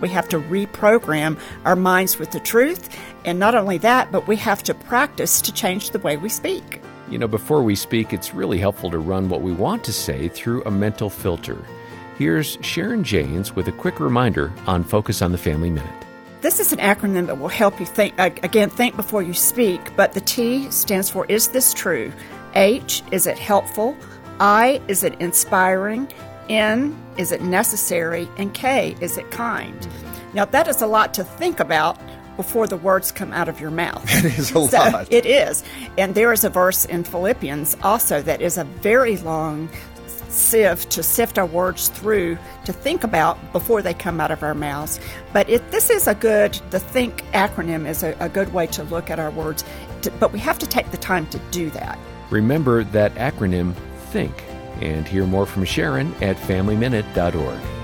We have to reprogram our minds with the truth. And not only that, but we have to practice to change the way we speak. You know, before we speak, it's really helpful to run what we want to say through a mental filter. Here's Sharon Jaynes with a quick reminder on Focus on the Family Minute. This is an acronym that will help you think, uh, again, think before you speak, but the T stands for Is This True? H, is it helpful? I, is it inspiring? N, is it necessary? And K, is it kind? Now, that is a lot to think about before the words come out of your mouth. It is a so lot. It is. And there is a verse in Philippians also that is a very long sieve to sift our words through to think about before they come out of our mouths. But it, this is a good, the THINK acronym is a, a good way to look at our words, to, but we have to take the time to do that. Remember that acronym THINK and hear more from Sharon at FamilyMinute.org.